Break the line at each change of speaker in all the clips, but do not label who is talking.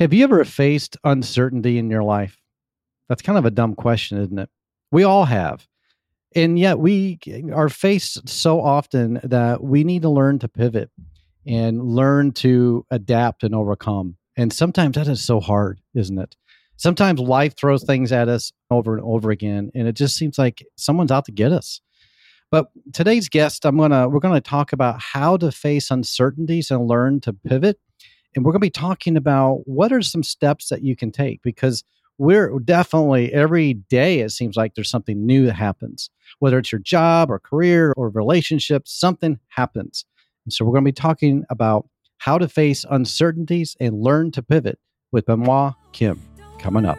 Have you ever faced uncertainty in your life? That's kind of a dumb question, isn't it? We all have. And yet we are faced so often that we need to learn to pivot and learn to adapt and overcome. And sometimes that is so hard, isn't it? Sometimes life throws things at us over and over again, and it just seems like someone's out to get us. But today's guest, I'm gonna we're gonna talk about how to face uncertainties and learn to pivot. And we're gonna be talking about what are some steps that you can take because we're definitely every day it seems like there's something new that happens whether it's your job or career or relationships something happens. And so we're going to be talking about how to face uncertainties and learn to pivot with benoit kim coming up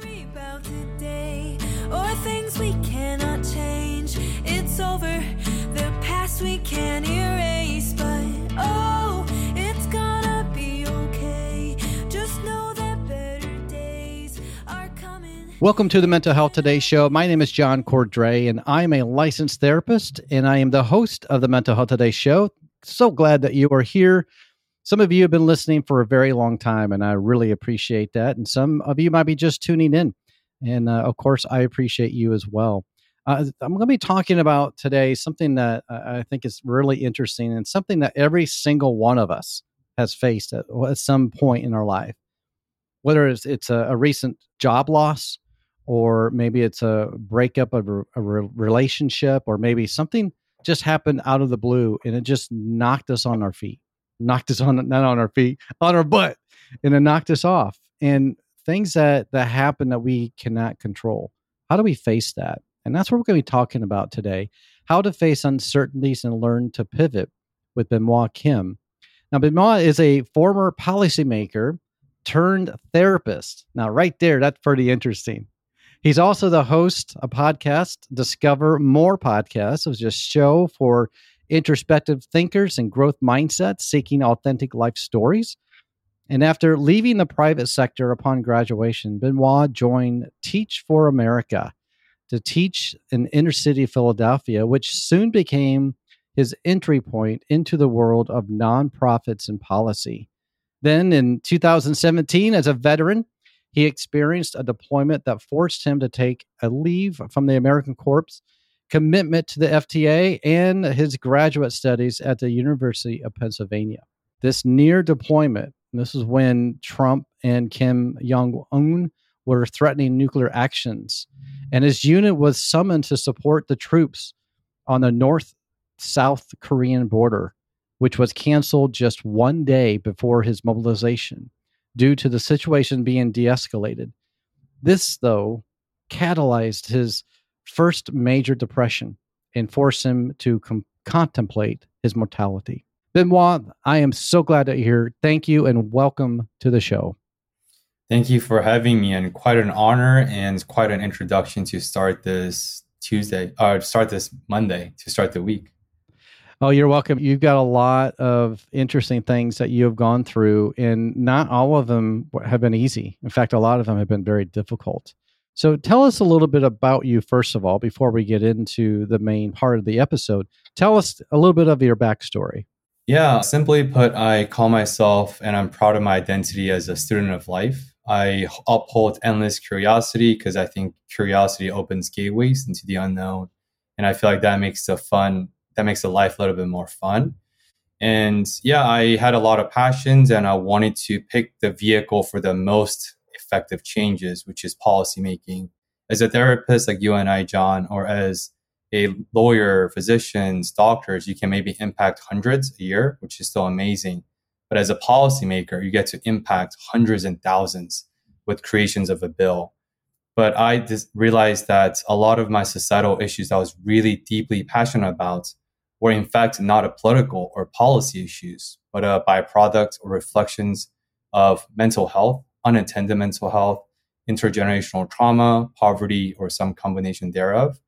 Welcome to the Mental Health Today show. My name is John Cordray, and I'm a licensed therapist, and I am the host of the Mental Health Today show. So glad that you are here. Some of you have been listening for a very long time, and I really appreciate that. And some of you might be just tuning in. And uh, of course, I appreciate you as well. Uh, I'm going to be talking about today something that I think is really interesting and something that every single one of us has faced at, at some point in our life. Whether it's, it's a, a recent job loss, or maybe it's a breakup of a, a re- relationship, or maybe something just happened out of the blue and it just knocked us on our feet, knocked us on not on our feet, on our butt, and it knocked us off. And things that that happen that we cannot control. How do we face that? And that's what we're going to be talking about today: how to face uncertainties and learn to pivot with Benoit Kim. Now, Benoit is a former policymaker turned therapist. Now, right there, that's pretty interesting. He's also the host of podcast Discover More Podcasts, which is a show for introspective thinkers and growth mindsets seeking authentic life stories. And after leaving the private sector upon graduation, Benoit joined Teach for America to teach in inner city Philadelphia, which soon became his entry point into the world of nonprofits and policy. Then in 2017, as a veteran, he experienced a deployment that forced him to take a leave from the AmeriCorps, commitment to the TFA, and his graduate studies at the University of Pennsylvania. This near deployment, this is when Trump and Kim Jong un were threatening nuclear actions, and his unit was summoned to support the troops on the North South Korean border, which was canceled just one day before his mobilization due to the situation being de escalated. This, though, catalyzed his first major depression and forced him to com- contemplate his mortality. Benoit, I am so glad that you're here. Thank you and welcome to the show.
Thank you for having me, and quite an honor and quite an introduction to start this Tuesday or start this Monday to start the week.
Oh, you're welcome. You've got a lot of interesting things that you have gone through, and not all of them have been easy. In fact, a lot of them have been very difficult. So, tell us a little bit about you, first of all, before we get into the main part of the episode. Tell us a little bit of your backstory.
Yeah, simply put, I call myself and I'm proud of my identity as a student of life. I uphold endless curiosity because I think curiosity opens gateways into the unknown. And I feel like that makes the fun that makes the life a little bit more fun. And yeah, I had a lot of passions and I wanted to pick the vehicle for the most effective changes, which is policymaking. As a therapist like you and I, John, or as a lawyer, physicians, doctors, you can maybe impact hundreds a year, which is still amazing. But as a policymaker, you get to impact hundreds and thousands with creations of a bill. But I just realized that a lot of my societal issues I was really deeply passionate about were in fact not a political or policy issues, but a byproduct or reflections of mental health, unattended mental health, intergenerational trauma, poverty, or some combination thereof.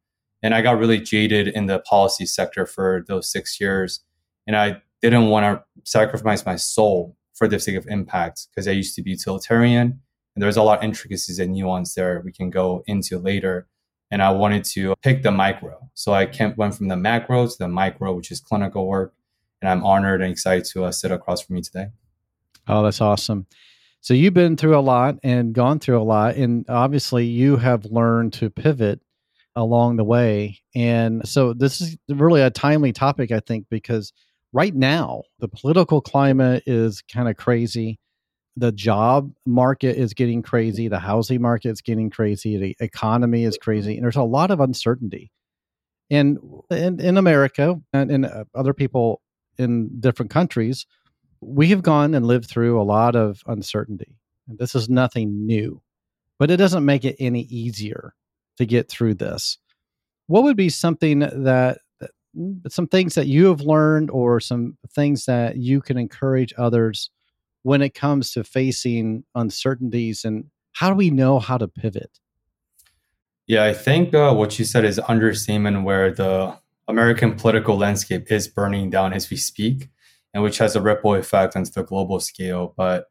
And I got really jaded in the policy sector for those six years. And I didn't want to sacrifice my soul for the sake of impact because I used to be utilitarian. And there's a lot of intricacies and nuance there we can go into later. And I wanted to pick the micro. So I went from the macro to the micro, which is clinical work. And I'm honored and excited to uh, sit across from you today.
Oh, that's awesome. So you've been through a lot and gone through a lot. And obviously, you have learned to pivot along the way. And so this is really a timely topic, I think, because right now the political climate is kind of crazy. The job market is getting mm. crazy. The housing market is getting crazy. The economy is crazy. Mm-hmm. And there's a lot of uncertainty. And in, in America and in uh, other people in different countries, we have gone and lived through a lot of uncertainty. This is nothing new, but it doesn't make it any easier to get through this. What would be something that, that mm, some things that you have learned or some things that you can encourage others when it comes to facing uncertainties and how do we know how to pivot?
Yeah, I think uh, what you said is understatement where the American political landscape is burning down as we speak, and which has a ripple effect onto the global scale. But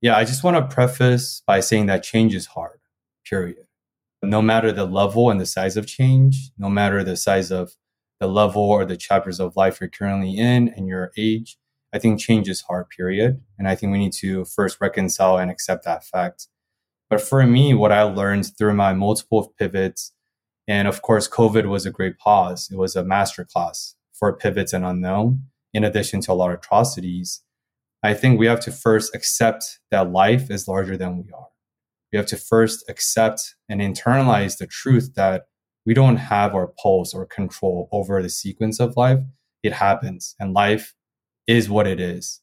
yeah, I just want to preface by saying that change is hard, period no matter the level and the size of change, no matter the size of the level or the chapters of life you're currently in and your age, I think change is hard, period. And I think we need to first reconcile and accept that fact. But for me, what I learned through my multiple pivots, and of course, COVID was a great pause. It was a masterclass for pivots and unknown, in addition to a lot of atrocities. I think we have to first accept that life is larger than we are we have to first accept and internalize the truth that we don't have our pulse or control over the sequence of life. It happens and life is what it is.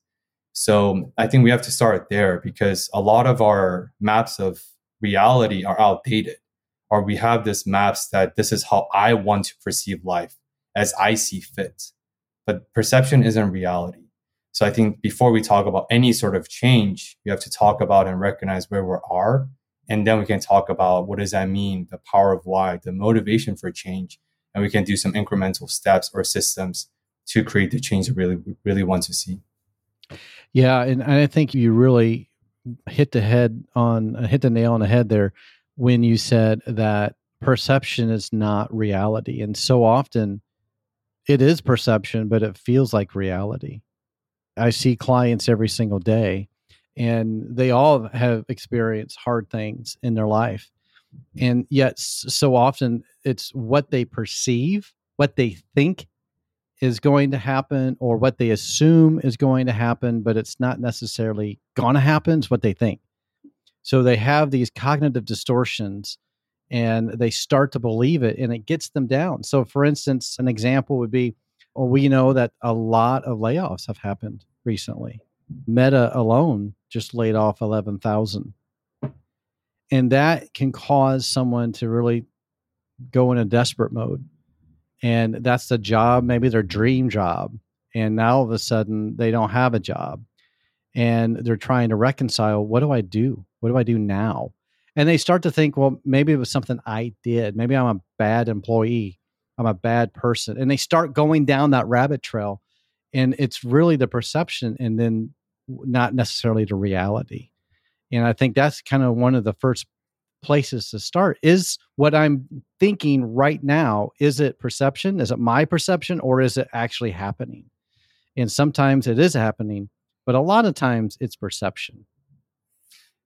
So I think we have to start there because a lot of our maps of reality are outdated, or we have this maps that this is how I want to perceive life as I see fit. But perception isn't reality. So I think before we talk about any sort of change, we have to talk about and recognize where we are. And then we can talk about what does that mean, the power of why, the motivation for change. And we can do some incremental steps or systems to create the change that really really want to see.
Yeah, and I think you really hit the head on hit the nail on the head there when you said that perception is not reality. And so often it is perception, but it feels like reality. I see clients every single day, and they all have experienced hard things in their life. And yet, so often it's what they perceive, what they think is going to happen, or what they assume is going to happen, but it's not necessarily going to happen, it's what they think. So they have these cognitive distortions and they start to believe it and it gets them down. So, for instance, an example would be well, we know that a lot of layoffs have happened recently. Meta alone just laid off 11,000. And that can cause someone to really go in a desperate mode. And that's the job, maybe their dream job. And now all of a sudden they don't have a job. And they're trying to reconcile what do I do? What do I do now? And they start to think, well, maybe it was something I did. Maybe I'm a bad employee. I'm a bad person. And they start going down that rabbit trail and it's really the perception and then not necessarily the reality and i think that's kind of one of the first places to start. Is what i'm thinking right now is it perception? Is it my perception or is it actually happening? And sometimes it is happening but a lot of times it's perception.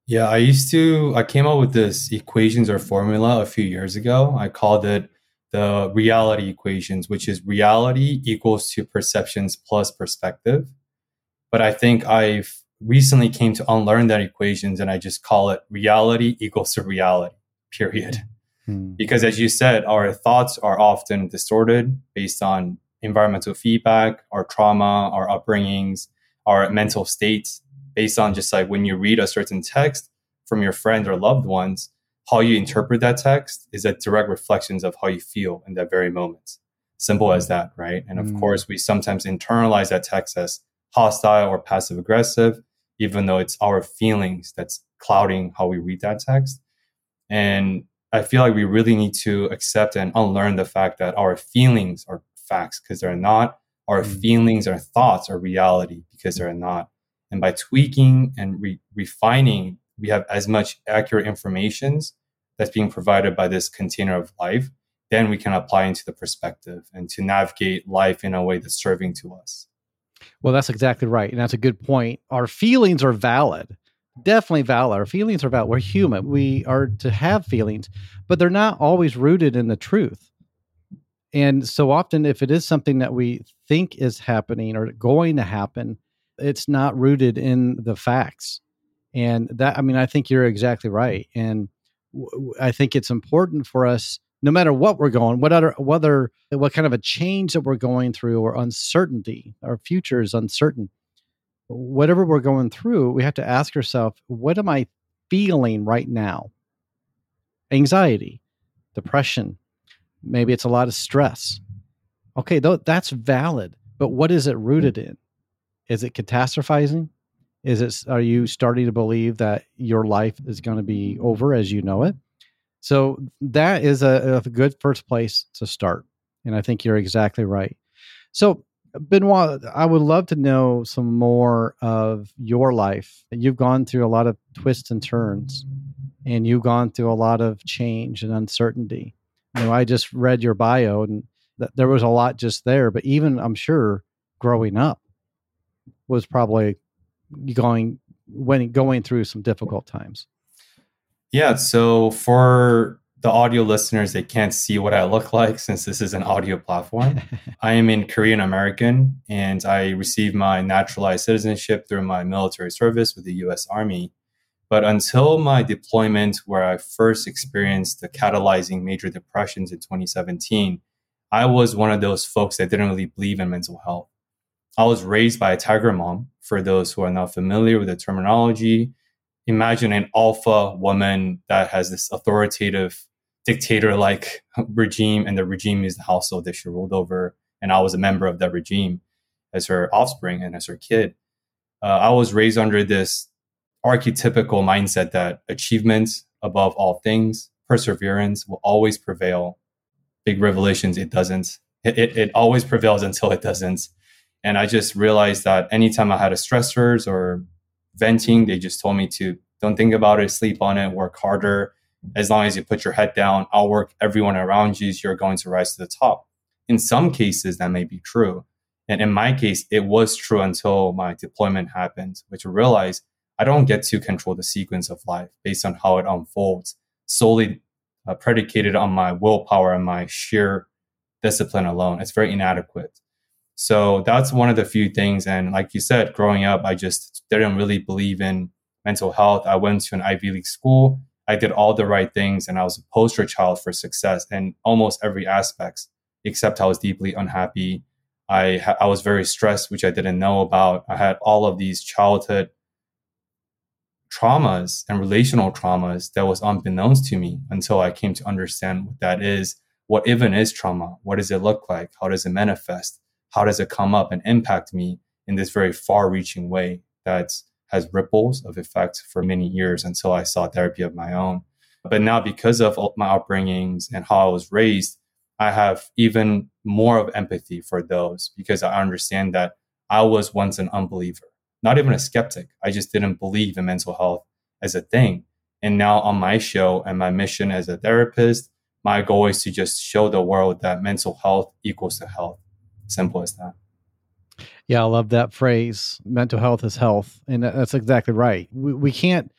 Yeah i used to i came up with this equations or formula a few years ago. I called it the reality equations, which is reality equals to perceptions plus perspective. But I think I've recently came to unlearn that equations and I just call it reality equals to reality, period. Hmm. Because as you said, our thoughts are often distorted based on environmental feedback, our trauma, our upbringings, our mental states, based on just like when you read a certain text from your friends or loved ones, how you interpret that text is a direct reflections of how you feel in that very moment. Simple as that, right? And of mm. course, we sometimes internalize that text as hostile or passive aggressive even though it's our feelings that's clouding how we read that text. And I feel like we really need to accept and unlearn the fact that our feelings are facts because they're not. Our mm. feelings, our thoughts are reality because they're not. And by tweaking and re- refining, we have as much accurate information that's being provided by this container of life. Then we can apply into the perspective and to navigate life in a way that's serving to us.
Well, that's exactly right. And that's a good point. Our feelings are valid definitely valid. Our feelings are valid. We're human. We are to have feelings, but they're not always rooted in the truth. And so often, if it is something that we think is happening or going to happen, it's not rooted in the facts. And that, I mean, I think you're exactly right. And w- I think it's important for us, no matter what we're going, what other, whether, what kind of a change that we're going through or uncertainty, our future is uncertain whatever we're going through, we have to ask ourselves, what am I feeling right now? Anxiety, depression, maybe it's a lot of stress. Okay, though that's valid, but what is it rooted in? Is it catastrophizing? Is it are you starting to believe that your life is going to be over as you know it? So that is a, a good first place to start. And I think you're exactly right. So Benoit, I would love to know some more of your life. You've gone through a lot of twists and turns, and you've gone through a lot of change and uncertainty. You know, I just read your bio, and th- there was a lot just there. But even I'm sure growing up was probably going when going through some difficult times.
Yeah. So for the audio listeners, they can't see what I look like since this is an audio platform. I am in Korean American and I received my naturalized citizenship through my military service with the US Army. But until my deployment, where I first experienced the catalyzing major depressions in 2017, I was one of those folks that didn't really believe in mental health. I was raised by a tiger mom. For those who are not familiar with the terminology, imagine an alpha woman that has this authoritative dictator like regime, and the regime is the household that she ruled over. And I was a member of that regime as her offspring and as her kid. Uh, I was raised under this archetypical mindset that achievements above all things, perseverance will always prevail. Big revelations, it doesn't. It, it, it always prevails until it doesn't. And I just realized that anytime I had a stressors or venting, they just told me to don't think about it, sleep on it, work harder, as long as you put your head down, outwork everyone around you, you're going to rise to the top. In some cases, that may be true. And in my case, it was true until my deployment happened, which I realized I don't get to control the sequence of life based on how it unfolds, solely uh, predicated on my willpower and my sheer discipline alone. It's very inadequate. So that's one of the few things. And like you said, growing up, I just didn't really believe in mental health. I went to an Ivy League school I did all the right things and I was a poster child for success in almost every aspect, except I was deeply unhappy. I, I was very stressed, which I didn't know about. I had all of these childhood traumas and relational traumas that was unbeknownst to me until I came to understand what that is. What even is trauma? What does it look like? How does it manifest? How does it come up and impact me in this very far reaching way that has ripples of effect for many years until I saw therapy of my own. But now, because of my upbringings and how I was raised, I have even more of empathy for those because I understand that I was once an unbeliever, not even a skeptic. I just didn't believe in mental health as a thing. And now on my show and my mission as a therapist, my goal is to just show the world that mental health equals to health. Simple as that.
Yeah, I love that phrase. Mental health is health. And that's exactly right. We, we can't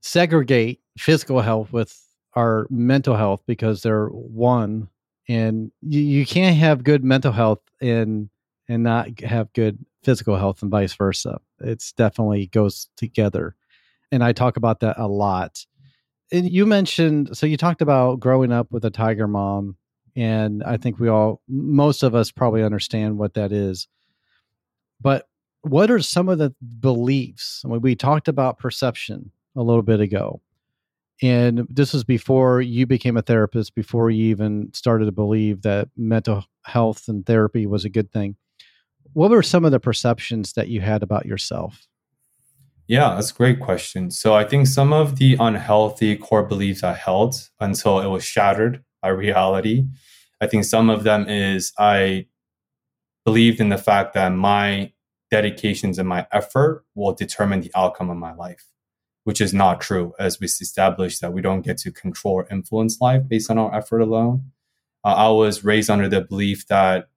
segregate physical health with our mental health because they're one. And you, you can't have good mental health and and not have good physical health and vice versa. It's definitely goes together. And I talk about that a lot. And you mentioned so you talked about growing up with a tiger mom and I think we all most of us probably understand what that is. But what are some of the beliefs? I mean, we talked about perception a little bit ago. And this was before you became a therapist, before you even started to believe that mental health and therapy was a good thing. What were some of the perceptions that you had about yourself?
Yeah, that's a great question. So I think some of the unhealthy core beliefs I held until it was shattered by reality. I think some of them is I believed in the fact that my dedications and my effort will determine the outcome of my life, which is not true, as we established that we don't get to control or influence life based on our effort alone. Uh, I was raised under the belief that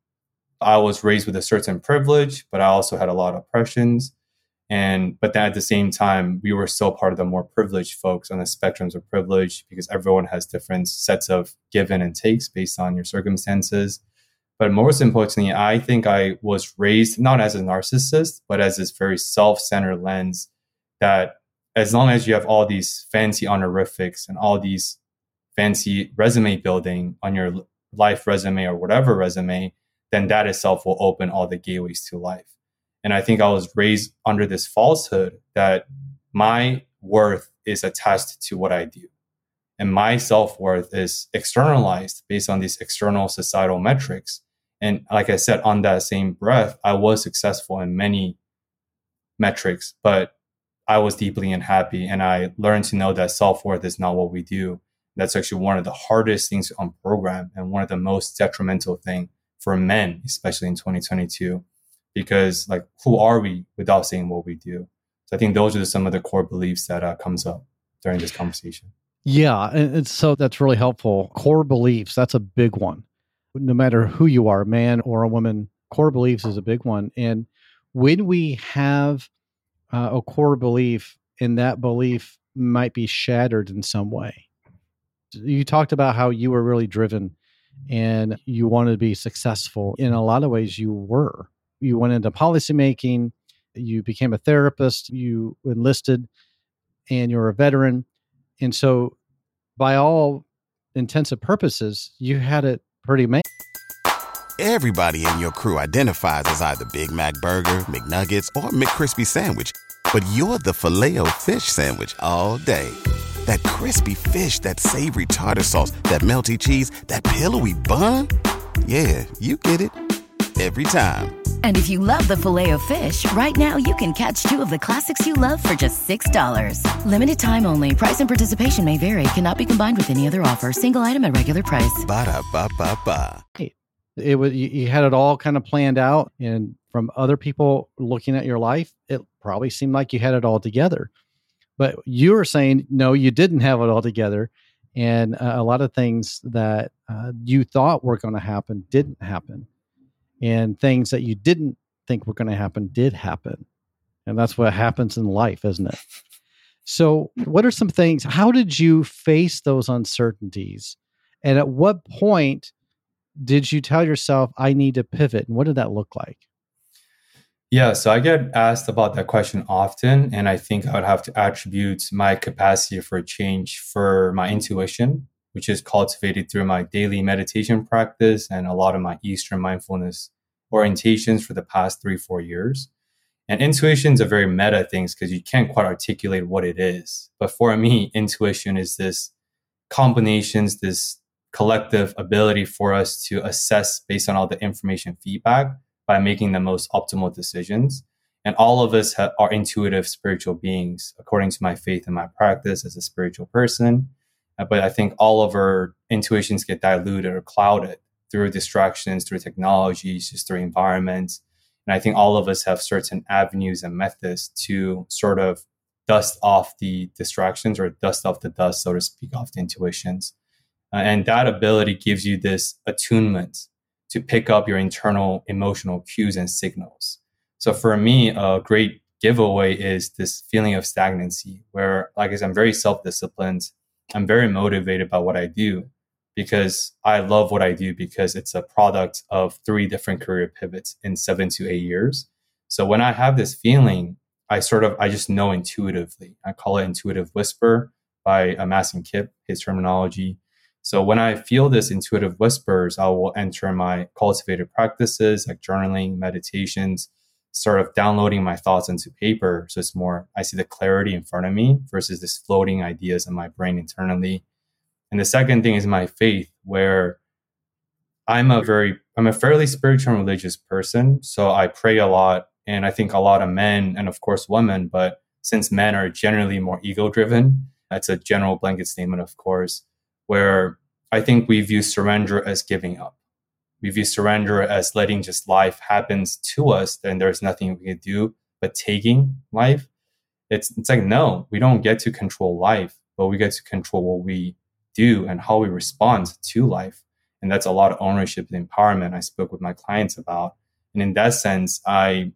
I was raised with a certain privilege, but I also had a lot of oppressions. And but then at the same time, we were still part of the more privileged folks on the spectrums of privilege because everyone has different sets of given and takes based on your circumstances. But most importantly, I think I was raised not as a narcissist, but as this very self-centered lens that as long as you have all these fancy honorifics and all these fancy resume building on your life resume or whatever resume, then that itself will open all the gateways to life. And I think I was raised under this falsehood that my worth is attached to what I do. And my self worth is externalized based on these external societal metrics. And like I said, on that same breath, I was successful in many metrics, but I was deeply unhappy. And I learned to know that self worth is not what we do. That's actually one of the hardest things to unprogram and one of the most detrimental thing for men, especially in 2022 because like who are we without saying what we do? So i think those are some of the core beliefs that uh, comes up during this conversation.
Yeah and so that's really helpful. Core beliefs that's a big one. No matter who you are a man or a woman core beliefs is a big one. And when we have uh, a core belief and that belief might be shattered in some way. You talked about how you were really driven and you wanted to be successful. In a lot of ways you were you went into policymaking, you became a therapist, you enlisted, and you're a veteran. And so, by all intents and purposes, you had it pretty made.
Everybody in your crew identifies as either Big Mac Burger, McNuggets, or McCrispy Sandwich. But you're the filet fish Sandwich all day. That crispy fish, that savory tartar sauce, that melty cheese, that pillowy bun. Yeah, you get it every time.
And if you love the filet of fish, right now you can catch two of the classics you love for just $6. Limited time only. Price and participation may vary. Cannot be combined with any other offer. Single item at regular price.
Ba da ba ba ba.
It was you, you had it all kind of planned out, and from other people looking at your life, it probably seemed like you had it all together. But you were saying no, you didn't have it all together, and uh, a lot of things that uh, you thought were going to happen didn't happen and things that you didn't think were going to happen did happen. And that's what happens in life, isn't it? So, what are some things? How did you face those uncertainties? And at what point did you tell yourself, I need to pivot? And what did that look like?
Yeah, so I get asked about that question often. And I think I would have to attribute my capacity for change for my intuition, which is cultivated through my daily meditation practice and a lot of my Eastern mindfulness orientations for the past three, four years. And intuitions are very meta things because you can't quite articulate what it is. But for me, intuition is this combinations, this collective ability for us to assess based on all the information feedback by making the most optimal decisions. And all of us are intuitive spiritual beings, according to my faith and my practice as a spiritual person. Uh, but I think all of our intuitions get diluted or clouded through distractions, through technologies, just through environments. And I think all of us have certain avenues and methods to sort of dust off the distractions or dust off the dust, so to speak, off the intuitions. Uh, and that ability gives you this attunement to pick up your internal emotional cues and signals. So for me, a great giveaway is this feeling of stagnancy, where, like I said, I'm very self disciplined. I'm very motivated by what I do because I love what I do because it's a product of three different career pivots in seven to eight years. So when I have this feeling, I sort of I just know intuitively. I call it intuitive whisper by Mastin Kipp, his terminology. So when I feel this intuitive whispers, I will enter my cultivated practices like journaling, meditations, sort of downloading my thoughts into paper. So it's more, I see the clarity in front of me versus this floating ideas in my brain internally. And the second thing is my faith, where I'm a very, I'm a fairly spiritual and religious person. So I pray a lot. And I think a lot of men and of course women, but since men are generally more ego driven. That's a general blanket statement, of course, where I think we view surrender as giving up. We view surrender as letting just life happens to us, then there's nothing we can do but taking life. It's it's like no, we don't get to control life, but we get to control what we do and how we respond to life. And that's a lot of ownership and empowerment I spoke with my clients about. And in that sense, I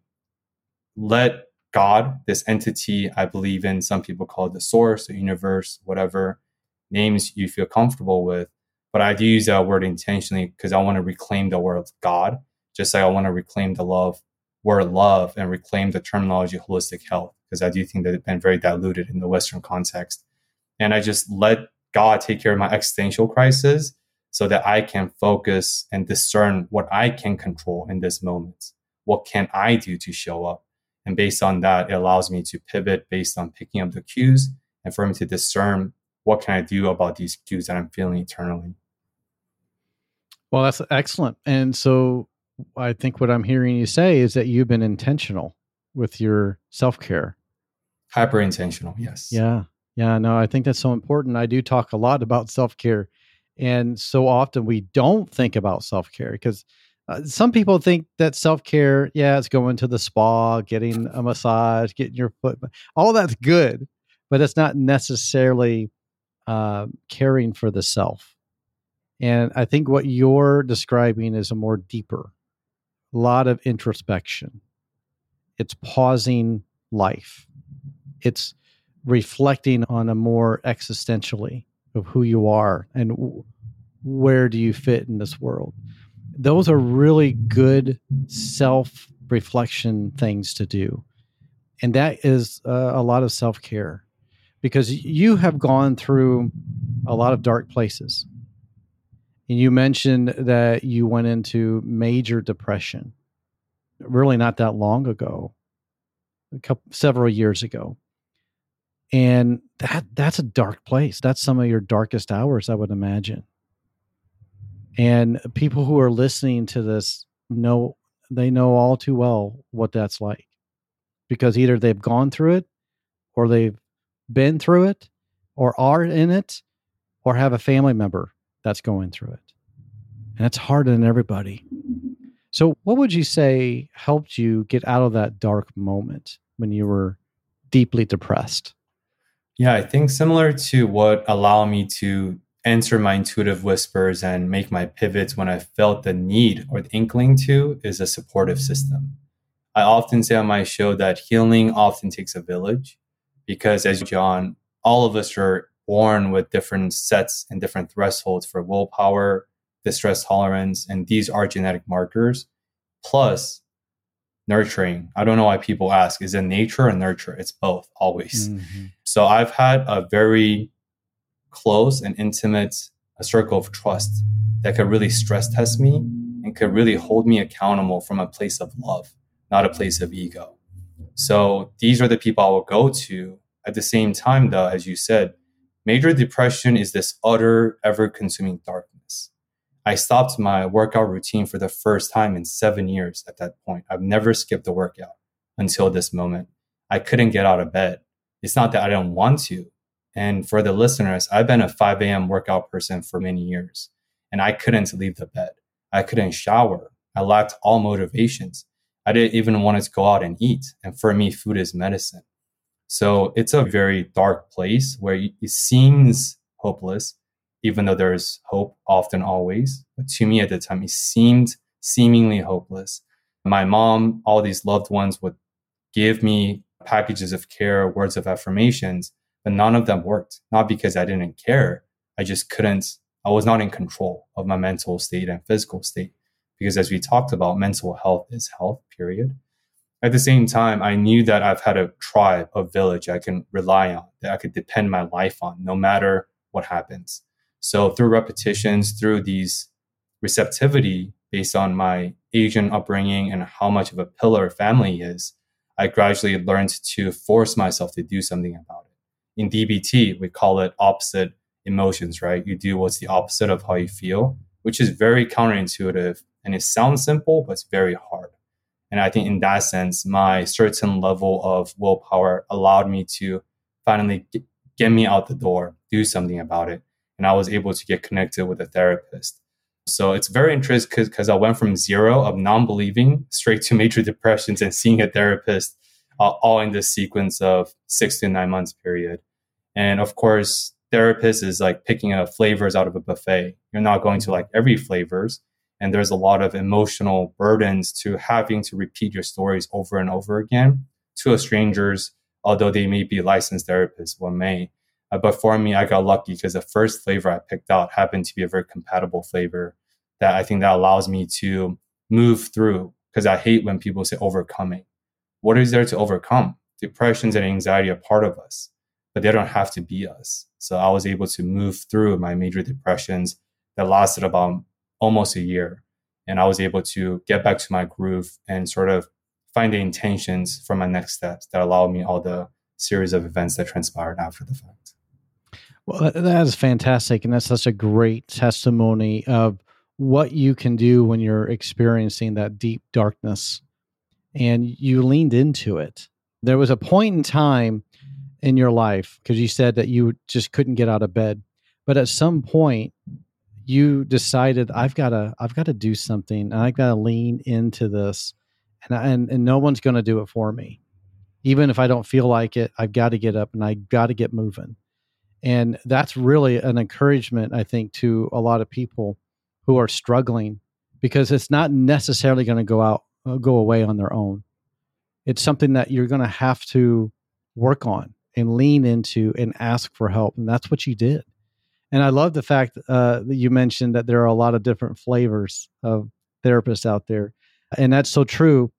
let God, this entity I believe in, some people call it the source, the universe, whatever names you feel comfortable with. But I do use that word intentionally because I want to reclaim the word God, just like I want to reclaim the love word love and reclaim the terminology holistic health, because I do think that it's been very diluted in the Western context. And I just let God take care of my existential crisis so that I can focus and discern what I can control in this moment. What can I do to show up? And based on that, it allows me to pivot based on picking up the cues and for me to discern what can I do about these cues that I'm feeling internally.
Well, that's excellent. And so I think what I'm hearing you say is that you've been intentional with your self care.
Hyper intentional, yes.
Yeah. Yeah. No, I think that's so important. I do talk a lot about self care. And so often we don't think about self care because uh, some people think that self care, yeah, it's going to the spa, getting a massage, getting your foot, all that's good, but it's not necessarily uh, caring for the self. And I think what you're describing is a more deeper, lot of introspection. It's pausing life. It's reflecting on a more existentially of who you are and where do you fit in this world. Those are really good self reflection things to do. And that is uh, a lot of self care because you have gone through a lot of dark places. And you mentioned that you went into major depression really not that long ago, a couple several years ago. And that that's a dark place. That's some of your darkest hours, I would imagine. And people who are listening to this know they know all too well what that's like because either they've gone through it or they've been through it or are in it or have a family member that's going through it. And it's hard on everybody. So, what would you say helped you get out of that dark moment when you were deeply depressed?
Yeah, I think similar to what allowed me to answer my intuitive whispers and make my pivots when I felt the need or the inkling to is a supportive system. I often say on my show that healing often takes a village because, as John, all of us are born with different sets and different thresholds for willpower, distress tolerance, and these are genetic markers. Plus, nurturing. I don't know why people ask, is it nature or nurture? It's both, always. Mm-hmm. So I've had a very close and intimate a circle of trust that could really stress test me and could really hold me accountable from a place of love, not a place of ego. So these are the people I will go to. At the same time, though, as you said, major depression is this utter, ever consuming darkness. I stopped my workout routine for the first time in seven years at that point. I've never skipped a workout until this moment. I couldn't get out of bed. It's not that I don't want to. And for the listeners, I've been a 5 a.m. workout person for many years, and I couldn't leave the bed. I couldn't shower. I lacked all motivations. I didn't even want to go out and eat. And for me, food is medicine. So it's a very dark place where it seems hopeless, even though there's hope often always. But to me at the time, it seemed seemingly hopeless. My mom, all these loved ones would give me packages of care, words of affirmations, but none of them worked. Not because I didn't care. I just couldn't, I was not in control of my mental state and physical state. Because as we talked about, mental health is health, period. At the same time, I knew that I've had a tribe, a village I can rely on, that I could depend my life on no matter what happens. So through repetitions, through these receptivity based on my Asian upbringing and how much of a pillar family is, I gradually learned to force myself to do something about it. In DBT, we call it opposite emotions, right? You do what's the opposite of how you feel, which is very counterintuitive and it sounds simple, but it's very hard. And I think in that sense, my certain level of willpower allowed me to finally get, me out the door, do something about it. And I was able to get connected with a therapist. So it's very interesting because I went from zero of non believing straight to major depressions and seeing a therapist uh, all in this sequence of six to nine months period. And of course, therapist is like picking up flavors out of a buffet. You're not going to like every flavors. And there's a lot of emotional burdens to having to repeat your stories over and over again to a strangers, although they may be licensed therapists, one may. Uh, but for me, I got lucky because the first flavor I picked out happened to be a very compatible flavor that I think that allows me to move through because I hate when people say overcoming. What is there to overcome? Depressions and anxiety are part of us, but they don't have to be us. So I was able to move through my major depressions that lasted about almost a year. And I was able to get back to my groove and sort of find the intentions for my next steps that allowed me all the series of events that transpired after the fact.
Well, that is fantastic. And that's such a great testimony of what you can do when you're experiencing that deep darkness and you leaned into it. There was a point in time in your life because you said that you just couldn't get out of bed. But at some point, you decided I've got to I've got to do something. I've got to lean into this, and I, and and no one's going to do it for me. Even if I don't feel like it, I've got to get up and I got to get moving. And that's really an encouragement, I think, to a lot of people who are struggling because it's not necessarily going to go out uh, go away on their own. It's something that you're going to have to work on and lean into and ask for help, and that's what you did. And I love the fact uh, that you mentioned that there are a lot of different flavors of therapists out there, and that's so true.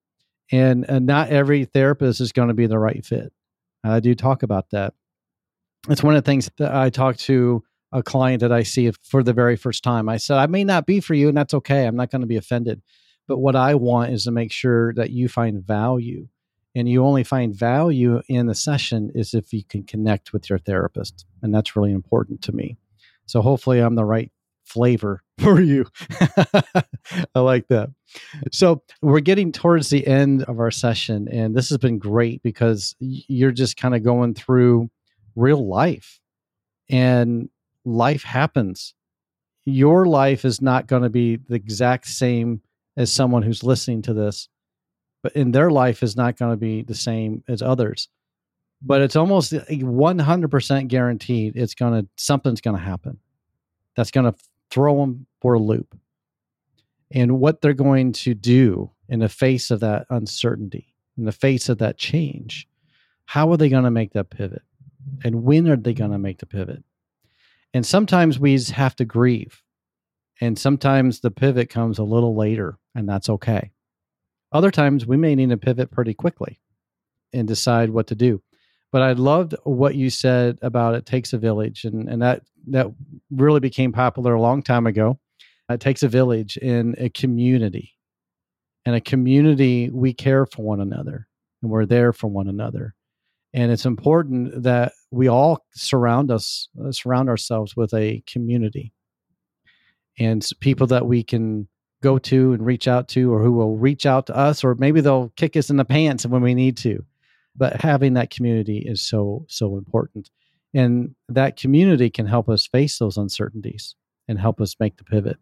And, and not every therapist is going to be the right fit. I do talk about that. It's one of the things that I talk to a client that I see for the very first time. I said, I may not be for you, and that's okay. I'm not going to be offended. But what I want is to make sure that you find value. And you only find value in the session is if you can connect with your therapist. And that's really important to me. So hopefully I'm the right flavor for you. I like that. So we're getting towards the end of our session, and this has been great because you're just kind of going through real life, and life happens. Your life is not going to be the exact same as someone who's listening to this, but in their life is not going to be the same as others. But it's almost eh, 100% guaranteed it's going to something's going to happen that's going to throw them for a loop. And what they're going to do in the face of that uncertainty in the face of that change how are they going to make that pivot and when are they going to make the pivot? And sometimes we have to grieve and sometimes the pivot comes a little later and that's okay. Other times we may need to pivot pretty quickly and decide what to do. But I loved what you said about it takes a village, and and that that really became popular a long time ago. It takes a village in a community, and a community we care for one another, and we're there for one another, and it's important that we all surround us uh, surround ourselves with a community, and people that we can go to and reach out to, or who will reach out to us, or maybe they'll kick us in the pants when we need to. But having that community is so so important. And that community can help us face those uncertainties and help us make the pivot.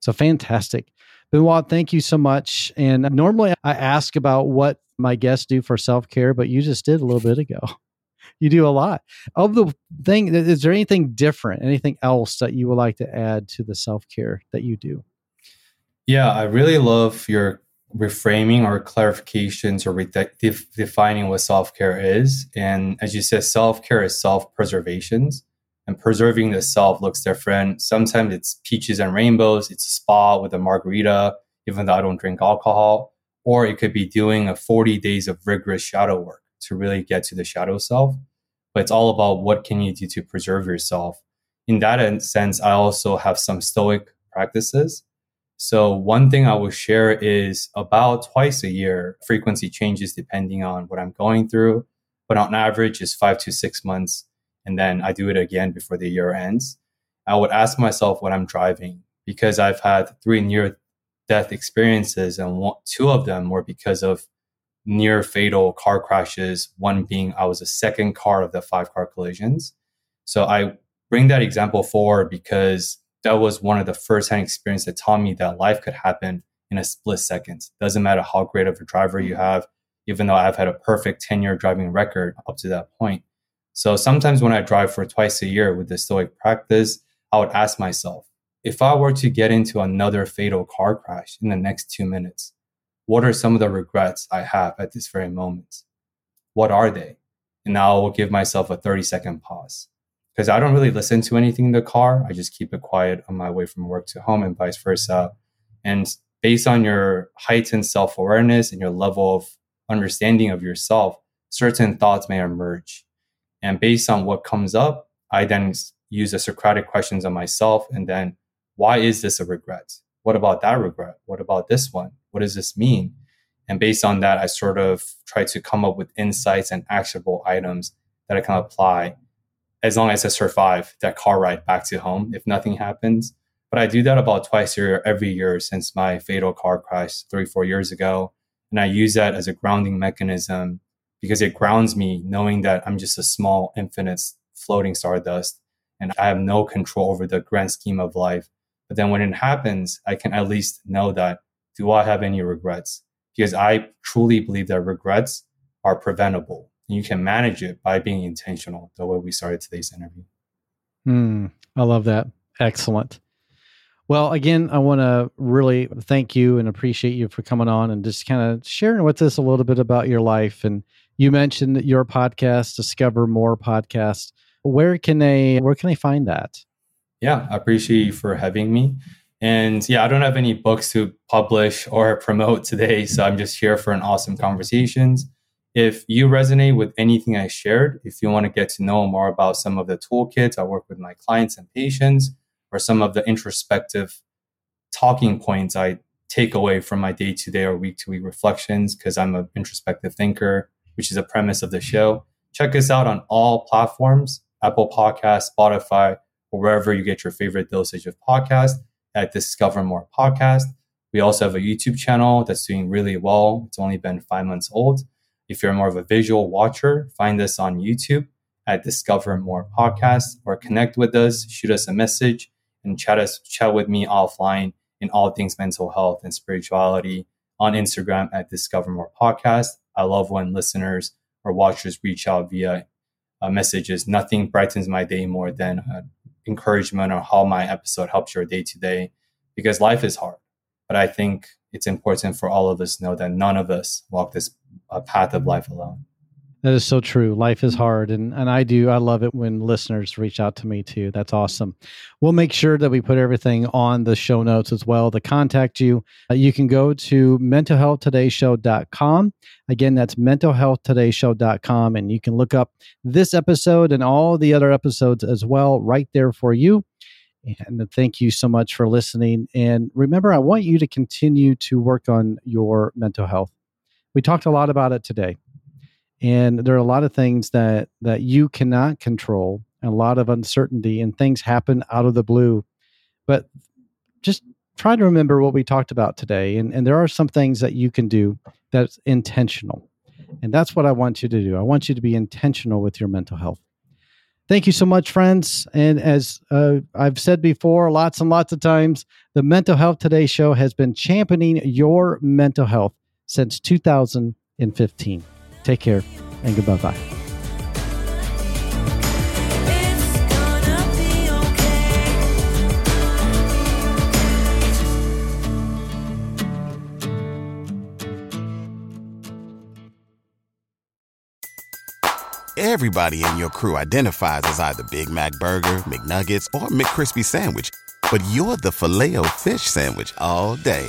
So fantastic. Benoit thank you so much. And normally i ask about what my guests do for self-care but you just did a little bit ago you do a lot of the thing is there anything different anything else that you would like to add to the self-care that you do
yeah i really love your reframing or clarifications or re- defining what self care is. And as you said, self care is self preservations, and preserving the self looks different. Sometimes it's peaches and rainbows, it's a spa with a margarita, even though I don't drink alcohol. Or it could be doing a 40 days of rigorous shadow work to really get to the shadow self. But it's all about what can you do to preserve yourself. In that sense, I also have some stoic practices so one thing I will share is about twice a year, frequency changes depending on what I'm going through, but on average is five to six months. And then I do it again before the year ends. I would ask myself when I'm driving, because I've had three near death experiences, and one, two of them were because of near fatal car crashes. One being I was a second car of the five car collisions. So I bring that example forward because that was one of the first hand experience that taught me that life could happen in a split second. Doesn't matter how great of a driver you have, even though I've had a perfect 10 year driving record up to that point. So sometimes when I drive for twice a year with the Stoic practice, I would ask myself, if I were to get into another fatal car crash in the next two minutes, what are some of the regrets I have at this very moment? What are they? And now I will give myself a 30 second pause because I don't really listen to anything in the car. I just keep it quiet on my way from work to home and vice versa. And based on your heightened self awareness and your level of understanding of yourself, certain thoughts may emerge. And based on what comes up, I then use the Socratic questions on myself. And then, why is this a regret? What about that regret? What about this one? What does this mean? And based on that, I sort of try to come up with insights and actionable items that I can apply as long as I survive that car ride back to home if nothing happens. But I do that about twice a year, every year since my fatal car crash three, four years ago. And I use that as a grounding mechanism because it grounds me knowing that I'm just a small, infinite floating stardust and I have no control over the grand scheme of life. But then when it happens, I can at least know that do I have any regrets? Because I truly believe that regrets are preventable. And you can manage it by being intentional, the way we started today's interview.
Mm, I love that. Excellent. Well, again, I want to really thank you and appreciate you for coming on and just kind of sharing with us a little bit about your life. And you mentioned your podcast, Discover More Podcast. Where can they where can they find that?
Yeah, I appreciate you for having me. And yeah, I don't have any books to publish or promote today, so I'm just here for an awesome conversations. If you resonate with anything I shared, if you want to get to know more about some of the toolkits I work with my clients and patients, or some of the introspective talking points I take away from my day to day or week to week reflections, because I'm an introspective thinker, which is a premise of the show, check us out on all platforms Apple Podcast, Spotify, or wherever you get your favorite dosage of podcast at Discover More Podcast. We also have a YouTube channel that's doing really well. It's only been five months old. If you're more of a visual watcher, find us on YouTube at Discover More Podcast or connect with us, shoot us a message, and chat us chat with me offline in all things mental health and spirituality on Instagram at Discover More Podcast. I love when listeners or watchers reach out via uh, messages. Nothing brightens my day more than encouragement or how my episode helps your day to day because life is hard. But I think it's important for all of us to know that none of us walk this uh, path of life alone.
That is so true. Life is hard, and and I do. I love it when listeners reach out to me too. That's awesome. We'll make sure that we put everything on the show notes as well. To contact you, uh, you can go to mentalhealthtodaysshow.com. Again, that's mentalhealthtodaysshow.com, and you can look up this episode and all the other episodes as well right there for you. And thank you so much for listening. And remember, I want you to continue to work on your mental health. We talked a lot about it today and there are a lot of things that that you cannot control a lot of uncertainty and things happen out of the blue. But just try to remember what we talked about today and, and there are some things that you can do that's intentional. And that's what i want you to do. I want you to be intentional with your mental health. Thank you so much friends. And as uh, i've said before lots and lots of times the mental health today show has been championing your mental health since 2015 Take care and goodbye bye.
Everybody in your crew identifies as either Big Mac Burger, McNuggets, or McCrispy Sandwich. But you're the Filet-O-Fish Sandwich all day.